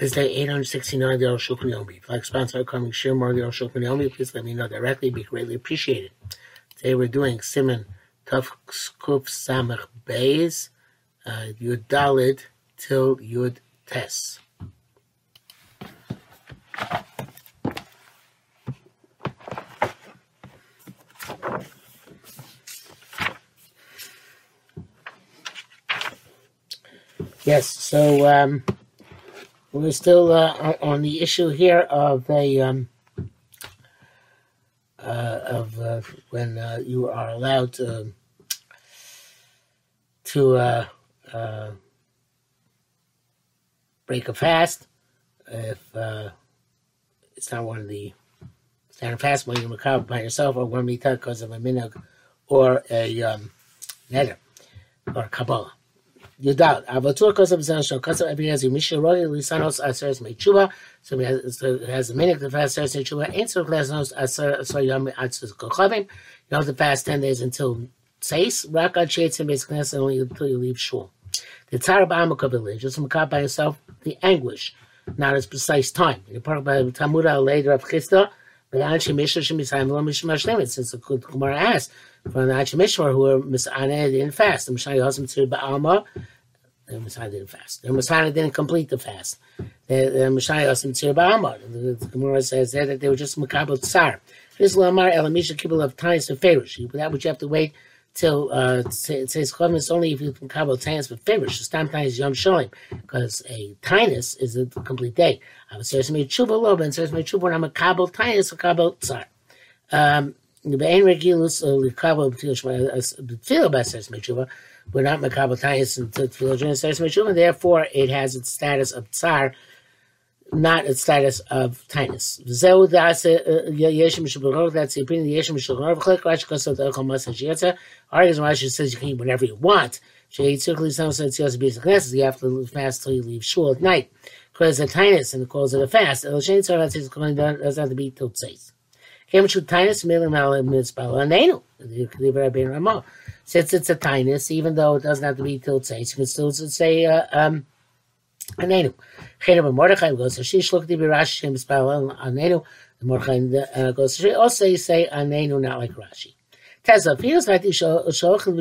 This day 869 the Shulchan Yomi. If like sponsor coming share more the Shulchan Yomi, please let me know directly. Be greatly appreciated. Today we're doing Simon Tuf Kuf Samach Beis uh, Yud Dalid till Yud Tes. Yes, so um, we're still uh, on the issue here of a um, uh, of uh, when uh, you are allowed to to uh, uh, break a fast if it's not one of the standard fast when you're macabre by yourself or one mita because of a minhag or a um, or a kabbalah. Yudal, Avatur Kosav Zanshon, Kosav Ebenezer, Misha Roy, Lisanos, Aseres Mechuba, so he has, has a minute to fast Aseres Mechuba, and so Klasnos, Aser Yom Atzus Kochavim. You have to fast 10 days until Seis, Raka Chates and Basic Class, only until you leave shul. The Tzara Ba'amakabili, just makab by yourself, the anguish, not as precise time. You part by Tamuda later of Chista, but Anshi Mishra Shemisayim Lo Mishma Shlemet, since the Kumar asked, from the Anshi Mishra who were Misane didn't fast. The Mishai Yosem Tzir Ba'alma, the Messiah didn't fast. The Messiah didn't complete the fast. The, the Messiah Yosem Tzir Ba'alma. The, Gemara says there that they were just Makabel Tsar. This Lamar Elamisha Kibbul of Tines for Ferush. That which you have to wait till uh, says Chovim only if you can Kabel Tines for Ferush. So Stam Tines Yom Sholim. Because a Tinus is a complete day. I was saying, Tshuva Loba, and says, Tshuva, when I'm a Kabel Tinus, a Kabel Tsar. Um, uh, uh, We're not makabel tayis until tefillah during saris mechuva. Therefore, it has its status of tsar, not its status of tainus. Zeu da'ase uh, yeshim shabelor. The opinion. Yeshim shabelor. V'chlik Rashi kosot elkom masan shiyatza. Argues Rashi says you can eat whenever you want. Sheyitzukli some says you also be classes. You have to fast till you leave shul at night. Because the tainus and it calls it a fast. El doesn't have to be till. Since it's a tinus, even though it doesn't have to be till tzeis, you can still say uh, um, anenu. Chenem Mordechai goes to Shish look to be Rashi spell anenu. The Mordechai uh, goes to also you say anenu, not like Rashi. Tessa feels like the shochel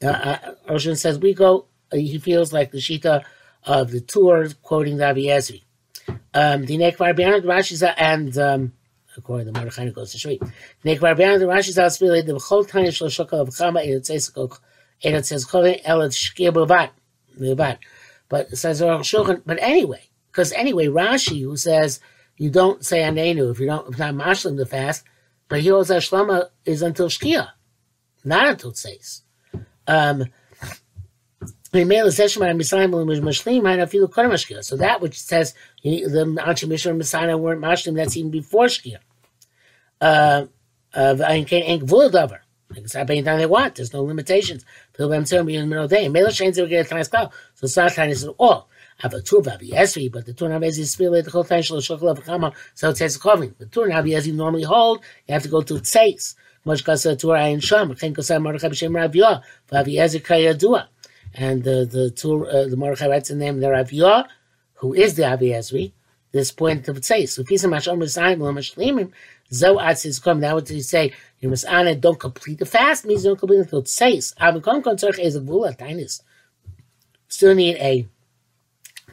v'shitasa. Roshan says we go. Uh, he feels like the shita of the tour, quoting the Avi um, the Nekvar Beyond Rashi's and um, according to Mordechai goes to Shri. Nekvar Beyond Rashi's out spirit the whole tiny shel shokal of chama and it says and it says kovin el shkir b'vat b'vat. But says Shulchan. But anyway, because anyway, Rashi who says you don't say anenu if you don't if not mashlim the fast, but he holds that shlama is until shkia, not until says. Um, so that which says the Anshi Mishra and Messiah weren't mashlim, that's even before Shkia. Uh, can stop anytime they want. There's no limitations. Of. So it's not tiny at all. Of but the of is still the whole time shall shokol of Kama, so it says covering. The of Esri normally hold, you have to go to Tseis. Much kasa tour ayin sham, chen kasa Mordechai b'shem Rav Esri kayadua and the the two uh, the Mordechai writes the name the Rav Yah, who is the Avi. This point of say so. Pisa mashom misayim lo mashlimim zo atzis. Now what did he say? You must honor don't complete the fast means you don't complete until it says. Is a vula. Still need a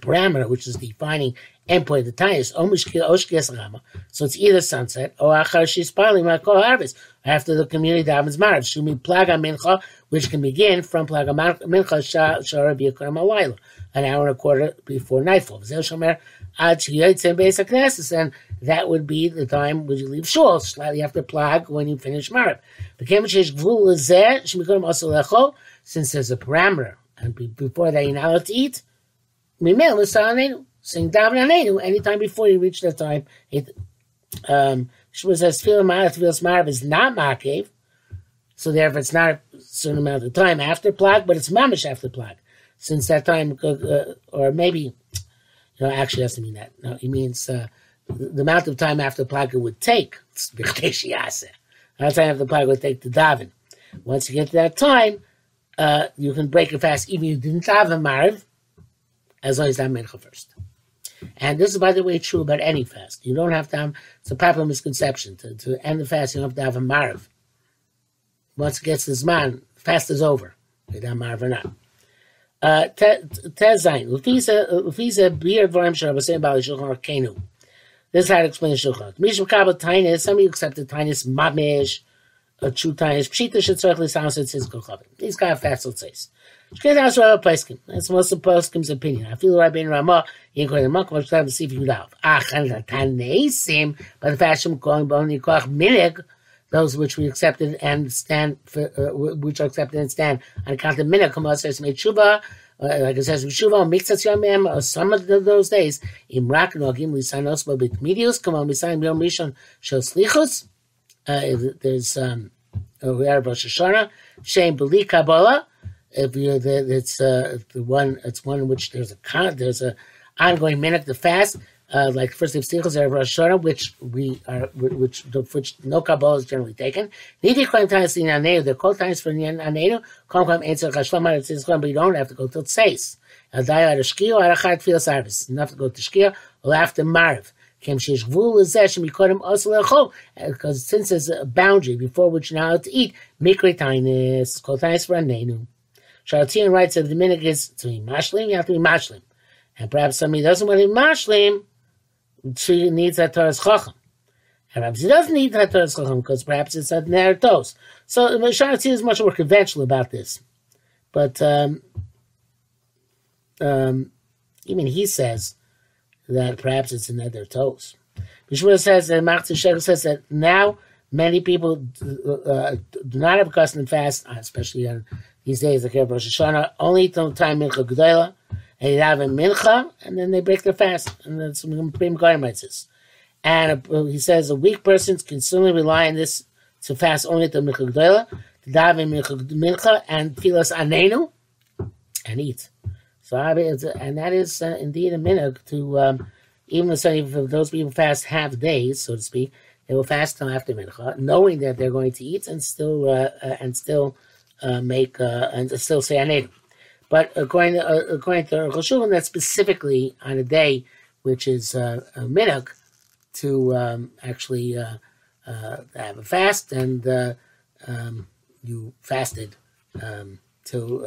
parameter which is defining endpoint of the tainis. So it's either sunset or achar shispali makol harvest after the community davens marav shumi plaga mincha which can begin from Plaga Mincha Shara Biyakram Alayla, an hour and a quarter before nightfall. Shomer Ad Basic and that would be the time when you leave shul, slightly after Plag, when you finish Marib. Since there's a parameter, and before that you're not allowed to eat, sing Daven anytime before you reach that time. It, um, says, Tfilah Marib is not Makev, so therefore, it's not a certain amount of time after plag, but it's mamish after plag. Since that time, uh, uh or maybe, know, actually doesn't mean that. No, he means uh, the, amount of time after plag it would take. How time after plag would take to daven. Once you get to that time, uh, you can break a fast even if you didn't daven mariv, as long as that mincha first. And this is, by the way, true about any fast. You don't have to have, it's a popular misconception. To, to end the fast, you don't have to have a marv. Once it gets this man, fast is over. Whether marv or not. Uh, Tezain, Dvarim Shara was saying about Shulchan Kenu. This is how to explain Shulchan. Mishum Kabel Tainis, some of you accepted Tainis Mamish, a true Tainis. Pshita sound since his Kochavim. These kind of fast, let's say. Shkei Rabbi Peskim. That's most of Peskim's opinion. I feel Rabbi Ramah, you can go to monk, but you to see if you have. Ach, and the Taneisim, but the fashion going bone, you call Minig, those which we accepted and stand for, uh, which are accepted and stand on account of Minig, come says, made Shuba, uh, like it says, Shuba, Mixas Yamim, or some of those days, Imrak, Nogim, Lisanos, Babit Medios, come on, Lisan, Yom Rishon, Shos Lichus, uh, there's, um, we are Rosh Hashanah, Shem Beli Kabbalah, if you it's uh, the one it's one in which there's a con, there's a ongoing minute the fast, uh, like first of Stichels or Rosh Hashanah, which we are which which no Kabbalah is generally taken. Nidi claim times in Anenu, they're called times for Anenu. Come come answer Chashlama it says but you don't have to go till Tseis. Adaya at a Shkia or a Chat Fil Service. You have to go to Shkia or after Marv. Because since there's a boundary before which allowed to eat, mikre tainis, called tainis for anenu. Shalatian writes that the minhag is to be mashlim, you have to be mashlim. And perhaps somebody doesn't want to be mashlim, she needs that Torah's chacham. And perhaps he doesn't need that Torah's chacham because perhaps it's at Neratos. So Shalatian is much more conventional about this. But um, um, even he says that perhaps it's in their toes. Mishmur says that Machzor Shekel says that now many people uh, do not have a custom fast, especially on these days, like Rosh Hashanah, only till time Mincha G'dayla, and you have a Mincha, and then they break their fast, and that's some Pri Megadim And uh, he says a weak person can certainly rely on this to fast only till Mincha G'dayla, to daven Mincha, and Filas Anenu, and eat. So, and that is uh, indeed a minhag to, um, even those people fast half days, so to speak, they will fast till after mincha, knowing that they're going to eat and still uh, uh, and still uh, make uh, and still say anenu. But according to, uh, according to Rosh that's specifically on a day which is uh, a minhag to um, actually uh, uh, have a fast, and um, you fasted um, to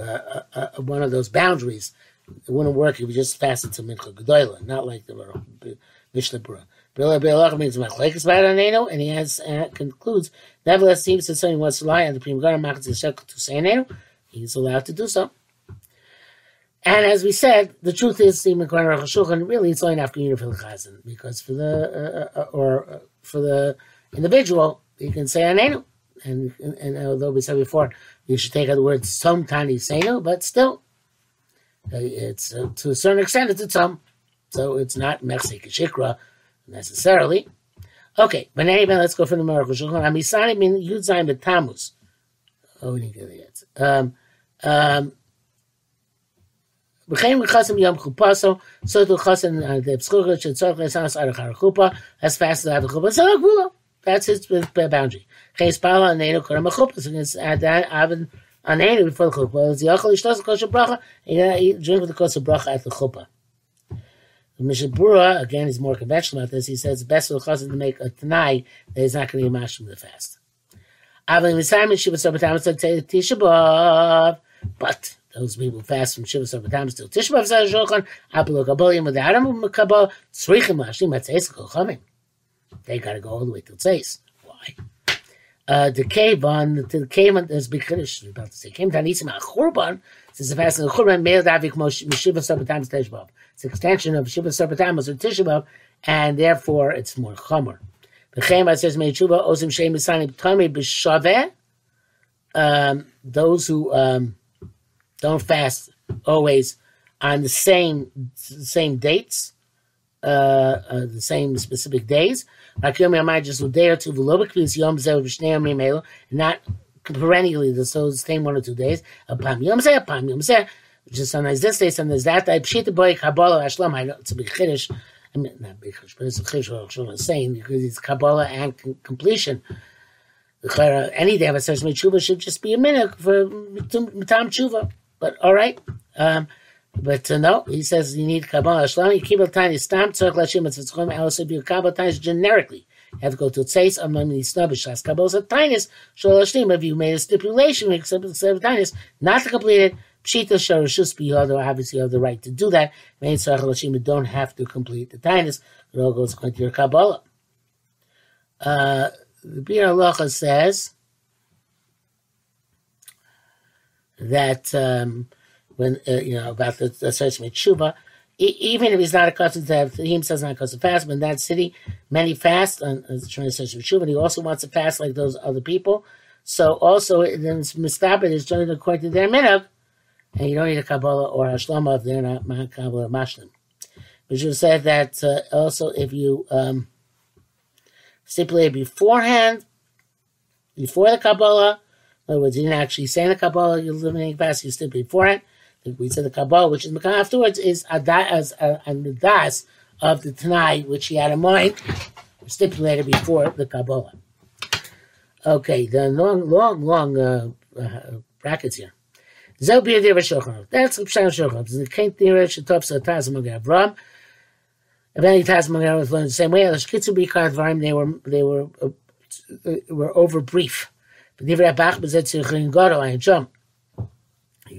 one of those boundaries. It wouldn't work if you just fasted to mincha gedola, not like the Mishnah Berurah and he has uh, concludes. Nevertheless, seems that someone wants to lie on the Prima Gara Machat to say he's allowed to do so. And as we said, the truth is, the Mekar Shulchan really it's only after Unifil Chazan because for the uh, uh, or uh, for the individual, you can say Anenu, and, and, and although we said before, you should take out the word some tiny Senu, but still, uh, it's uh, to a certain extent it's a some, so it's not Mechsik Shikra necessarily. Okay, but anyway, let's go for the miracle. Shulchan Amisani mean Yud Zayin Oh, we didn't get the answer. Um, um, to the uh, as fast as the chupa, so. That's his boundary. The uh, drink with the kosher bracha at the chupa. Mishnah Berurah, again, is more conventional about this. He says the best for the chassid to make a tanai that he's not going to be mash from the fast. But those people fast from Shiva Sabbatam till Tisha B'Av Zah Shulchan, Apelo Kabbalim with the Adam Makabal, Tzrichim Lashim Atzeis Kochamim. They got to go all the way to Tzeis. Why? Uh, the to the on there's big Kiddush about to say came to Anisim Achurban says the fast in the Churban Meil Davik Mishiva Sabbatam Tisha B'Av. It's an extension of Shiva Sarpatamas or Tisha and therefore it's more chomer. V'chein says May Meitshuva Osim Shem Misanim Tami B'Shaveh. Um, those who um, don't fast always on the same same dates, uh, uh, the same specific days. Just a day or two, not perennially the same one or two days. Just sometimes this day, sometimes that day. Pshita boy Kabbalah Ashlam. I know it's a big chiddush. I mean, not big chiddush, but it's a chiddush. What Ashlam is saying because it's Kabbalah and completion. Any day of a session tshuva should just be a minute for tam tshuva. But all right, um, But uh, no, he says you need Kabbalah. Shlam, you keep a tiny stamp, tzarech lashim, it's tzchom, also be Kabbalah tinies generically. You have to go to Tzeis, among the snubbish, as Kabbalah said tinies, shol lashim, if you made a stipulation, except of tinies, not to complete it, Pshita Sharashus Biyado, obviously have the right to do that. Main you don't have to complete the tinies. It all goes according to your Kabbalah. Uh, the Biur Halacha says that um, when uh, you know about the, search tshuva, e- even if he's not accustomed to have, he himself not accustomed to fast, but in that city, many fast on trying to search tshuva. And he also wants to fast like those other people. So also, then mistabit is joined according to their minhag, and you don't need a kabbalah or hashlama if they're not man kabbalah or mashlim. But you said that uh, also if you um, stipulate beforehand, before the kabbalah. In other words, you didn't actually say the kabbalah, you're eliminating fast, you stipulate beforehand we said the Kabbalah, which is Makam afterwards, is a as a, a, the das of the Tanai, which he had in mind, stipulated before the Kabbalah. Okay, the long, long, long uh, uh, brackets here. That's Pshan shochan. The kain theory shetop sa taz mag Avram. Taz mag Avram was learned the same way. The shkitzu bikar dvarim they were they were uh, were over brief. But divrei bach bezet tzirchin garo ein jump.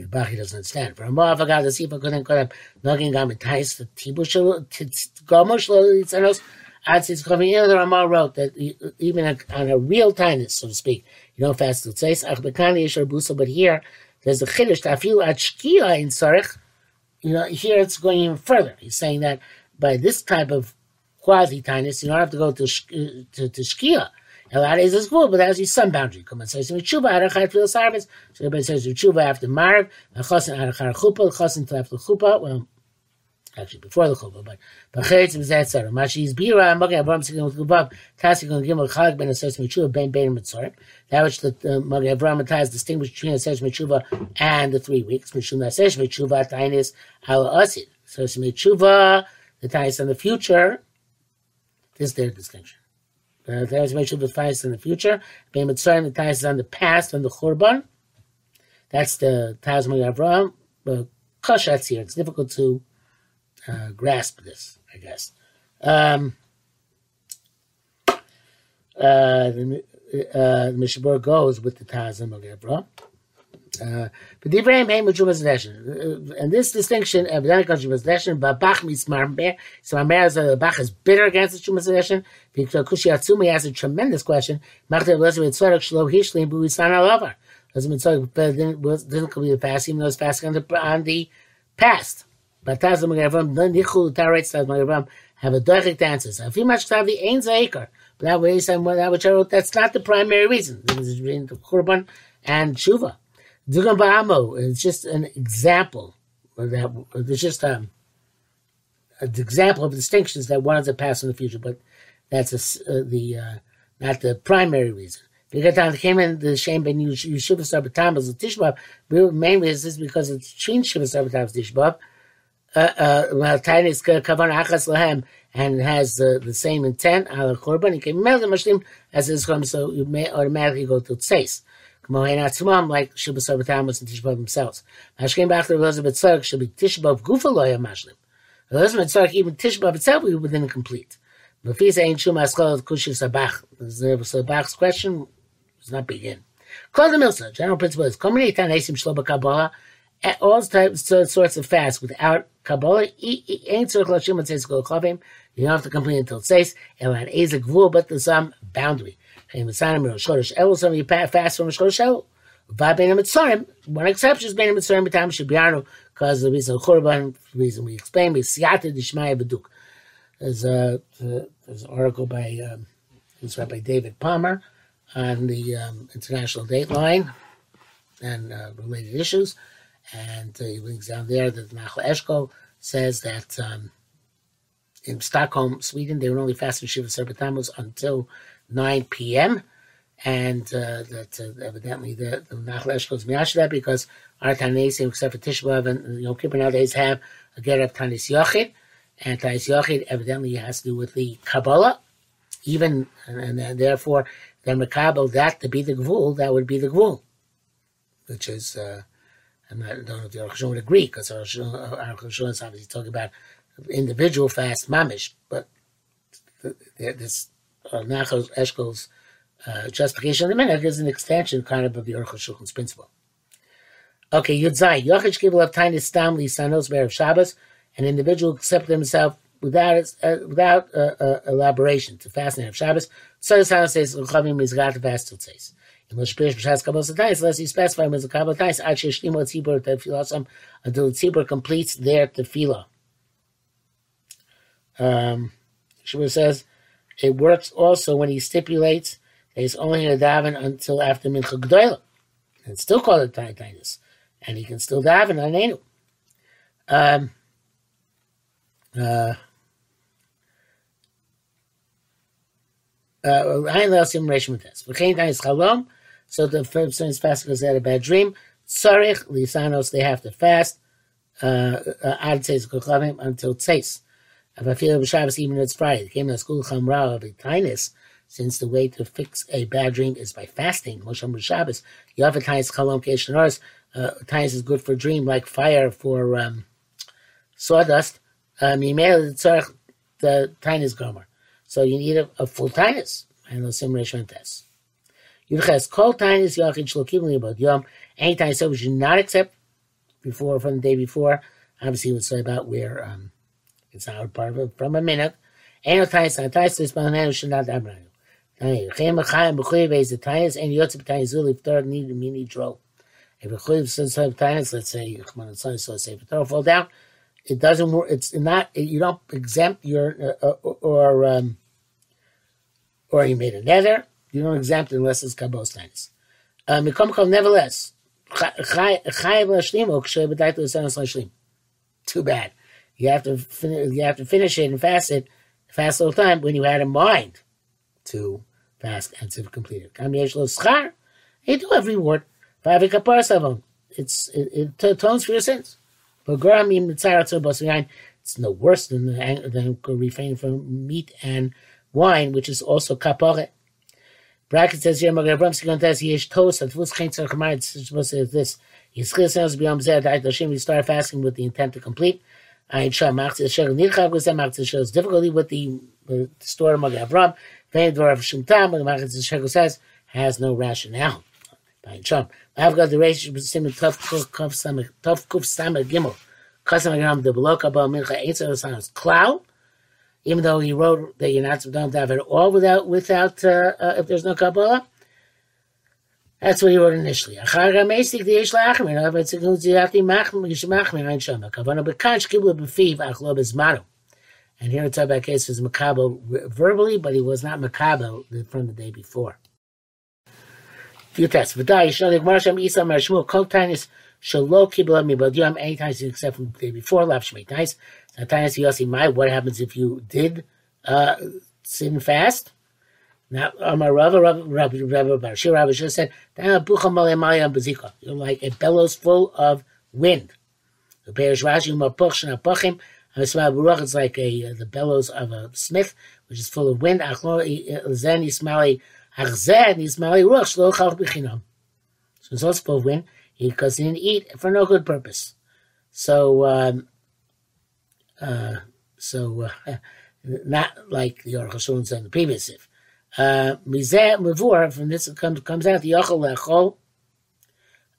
Bachi doesn't understand. For a Moavaga, the Sifa couldn't call him Nogin Gamitais, the Tibushal, Gomoshlo, Litzanos, Atzis Chavin. The Ramah wrote that even on a real tinus, so to speak, you don't fast to say, Achbekani Yishar Busa, but here, there's a Chiddush, Tafil at Shkia in Sarich. You know, here it's going even further. He's saying that by this type of quasi tinus, you don't have to go to, uh, to, to Shkia. Elad is his but that is some boundary. Come on, says Tshuva Arachar Tefillah Sarvis. So everybody says Tshuva after Marv, Chasin Arachar Chupa, Chasin after Chupa. Well, actually before the Chupa, but Bachetz is that Sarah. Mashi is Bira, I'm looking at Avram with Gubav, Tasik on Gimel Chag Ben Asers Tshuva Ben Ben Mitzorah. That which the uh, Magi Avram distinguished between Asers Tshuva and the three weeks. Mishum Asers Tshuva Tainis Ala Asid. So Tshuva, the Tainis in the future. This is their distinction. The Teres Meshul B'Fais in the future. Bein Mitzrayim, the Teres is on the past, on the Churban. That's the Taz Avraham. But Koshat's here. It's difficult to uh, grasp this, I guess. Um, uh, the, uh, the Mishabur goes with the Taz Avraham. Uh, but Divrei Meim Mujubas Deshin. And this distinction, evidently comes from Deshin, but Bach meets Marmer. So my Marmer is, uh, Bach is bitter against the Chumas Deshin. Because Kushi Atsumi asks a tremendous question. Machtav Elizabeth Tzorek Shlo Hishlim Buisan Alavar. Elizabeth Tzorek didn't complete the fast, even though it's fasting on the, on the past. But Taz Magavam, Nichul Taretz Taz Magavam, have a direct answer. If you much have the Zaikar, but that way, that which I wrote, that's not the primary reason. It was between the Kurban and Shuva. Dugan Ba'amo is just an example. That it's just um, an example of distinctions that one is a past in the future, but that's a, uh, the uh, not the primary reason. Because came in the shame ben Yeshiva Sabbatam as a Tishbab, mainly is this because it's between Shiva Sabbatam and Tishbab. And has uh, the same intent. Al korban as his so you may automatically go to Atzmam, like Shibbasar B'Tamas and Tishbav themselves. Mashkim Bach Elizabeth Tzarek should be Tishbav Gufa Loya Mashlim. Elizabeth Tzarek, even Tishbav itself, we within complete. Mafisa ain't Shum Askal Kushi Sabach. Sabach's question does not begin. Call the Milsa. General principle is Komini Tanesim Shloba Kabbalah. All types sorts of fasts without Kabbalah. And. You don't have to complete until it says, and Elan Ezek Vul, but there's some boundary. You fast from Rosh One exception is Bein Mitzrayim B'Tam Shibianu because the reason Churban, the reason we explained, is Siyata Dishmaya Beduk. There's a there's an article by um, it's by David Palmer on the um, International Dateline and uh, related issues, and uh, he links down there that Nachal Eshkol says that um, in Stockholm, Sweden, they were only fasting Shiva Serpentamos until 9 p.m. And uh, that uh, evidently the, the Nachal goes miyash that because our Tanasim, except for Tishbav and Yom Kippur nowadays, have a get of Tanis Yochid. And Tanis Yochid evidently has to do with the Kabbalah, even, and, and therefore, then Makabal, that to be the Gvul, that would be the Gvul, which is uh, And I don't know if the Aruch would agree because Aruch is obviously talking about individual fast mamish, but this uh, Nachal Eshkol's uh, justification of the minhag is an extension kind of of the Aruch Shulchan's principle. Okay, Yudzai Yochich Gibel of Tiny Stam Lisanos Bear of Shabbos, an individual accepted himself without uh, without uh, uh, elaboration to fast of Shabbos. So the says Luchavim Mizgat to unless you specify when the Kabbalah Tais, until the Tzibur completes their Tefillah. Um, Shmuel says it works also when he stipulates that he's only going to daven until after Mincha G'doyla. And still call it Taitinus. And he can still daven on Enu. Um, uh, uh, so the first is fast because they had a bad dream. Tzarich, lisanos, they have to fast. Uh, uh, ad tzeis until tzeis. If I feel Shabbos, even if it's Friday, came to school chamra kindness, since the way to fix a bad dream is by fasting. Moshe Shabbos, Yavatayis chalom keishnaros. Uh, Tayis is good for dream, like fire for um, sawdust. Um, the Tainis gomer. So you need a, a full Tainis. And the same ratio test. Yudches kol Tainis yachid shlokim about yom. Any Tainis we should not accept before from the day before. Obviously, would say about where um, it's not part of it from a minute. Tais, not tais, this man should not have run. Chem Chaim B'chuyev is the tais, and Yotze B'tais Zul if Torah need mini draw. If a Chuyev says tais, let's say Chman and Son so say if Torah fall down, it doesn't work. It's not you don't exempt your uh, uh or um, or you made a nether. You don't exempt unless it's kabos tais. Um, nevertheless, Too bad. You have to you have to finish it and fast it, fast all the time when you had in mind to fast and to complete it. you do have reward. It's it, it atones for your sins. But it's no worse than than refraining from meat and wine, which is also kapore. Bracket says here, Magen Avram says he is toast. At Vus Chain Tzar Kamar, it's supposed to say this. Yischil says beyond Zed, Hashem, we start fasting with the intent to complete. Ein Shah Machzis Shel Nirchav was Machzis Shel is difficulty with the, the story of Magen Avram. Vein Dvar of Shemtam, the Machzis Shel says, has no rationale. Ein Shah. I've got the ratio between tough kuf samach gimel. Kasam Agram the Belok Abba Mincha Eitzer Sounds cloud even though he wrote that you're not supposed to have it all without, without uh, uh, if there's no Kabbalah, that's what he wrote initially. And here it's about case was makabo verbally, but he was not makabo from the day before. Few tests. V'dai yishalik marsham isa marshmu kol tainis shelo kibla mi b'diyam any times except from the day before. Lav shmei tais. Tainis Yossi Mai. What happens if you did uh, sin fast? Now, Amar Rava, Rabbi, Barashir, Rabbi just said, you're like a bellows full of wind. It's like a, the bellows of a smith, which is full of wind. So it's also full of wind because he didn't eat for no good purpose. So, um, uh, so uh, not like the said in the previous if. Mizeh Mavur, from this comes, comes out the Yachal Lechol,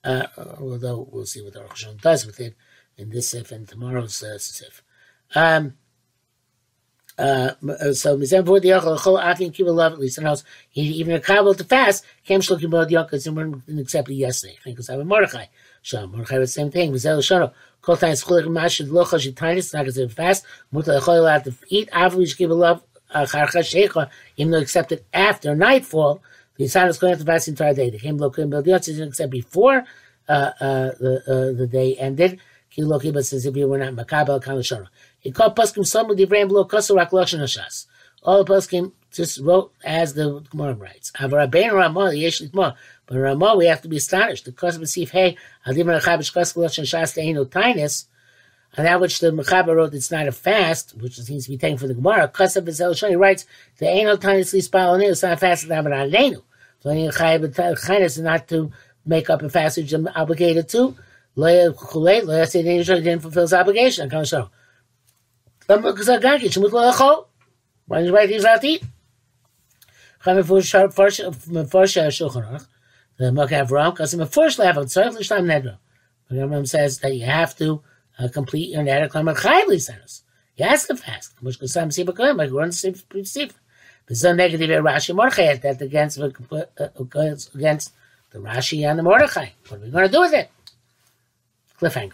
uh, although we'll see what the Aruch does with it in this Sif and tomorrow's uh, Sif. Um, uh, so Mizeh Mavur the Yachal Lechol, Afin Kiva Love, at least in house, he even a Kabbalah to fast, came Shlokim Bod Yokas, and didn't accept it yesterday. I think it was Mordechai. Sham, Mordechai the same thing. Mizeh Lashano, Kol Tainis Chulik Mashid Locha Shitainis, not because fast, Muta Lechol allowed to eat, After we give a love, a charchasheka, even though accepted after nightfall, the Yisan is going to fast the entire day. The Kim Lokim Bel didn't accept before uh, uh, the uh, the day ended. Ki Lokim but says if you were not Makabel Kalashara. He called Paskim some of the Ibrahim below Kosarak Lashon Hashas. All the Paskim just wrote as the Gemara writes. Avar Rabbein Ramah, the. But Ramah, we have to be astonished. The Kosav Sif Hey, Adim Rachabish Kosav Lashon Hashas Teino Tainus on that which the Mechaber wrote it's not a fast, which seems to be taken for the Gemara. Kasav Vizel writes, the Ainel Tiny Sleep Spal it's not a fast to have it on Leinu. So any Chayav is not to make up a fast which I'm obligated to. Let's say the didn't fulfill his obligation. Can't show. Why did you write things out to eat? The because in Rambam says that you have to uh, complete your Nedra Klam Chayli Sanus. You have to fast. Mushka Sam Siba Koyim, like Ron Siv Siv. There's no negative in Rashi Mordechai, that against, uh, against the Rashi and the Mordechai. What are we going to do with it? Cliffhanger.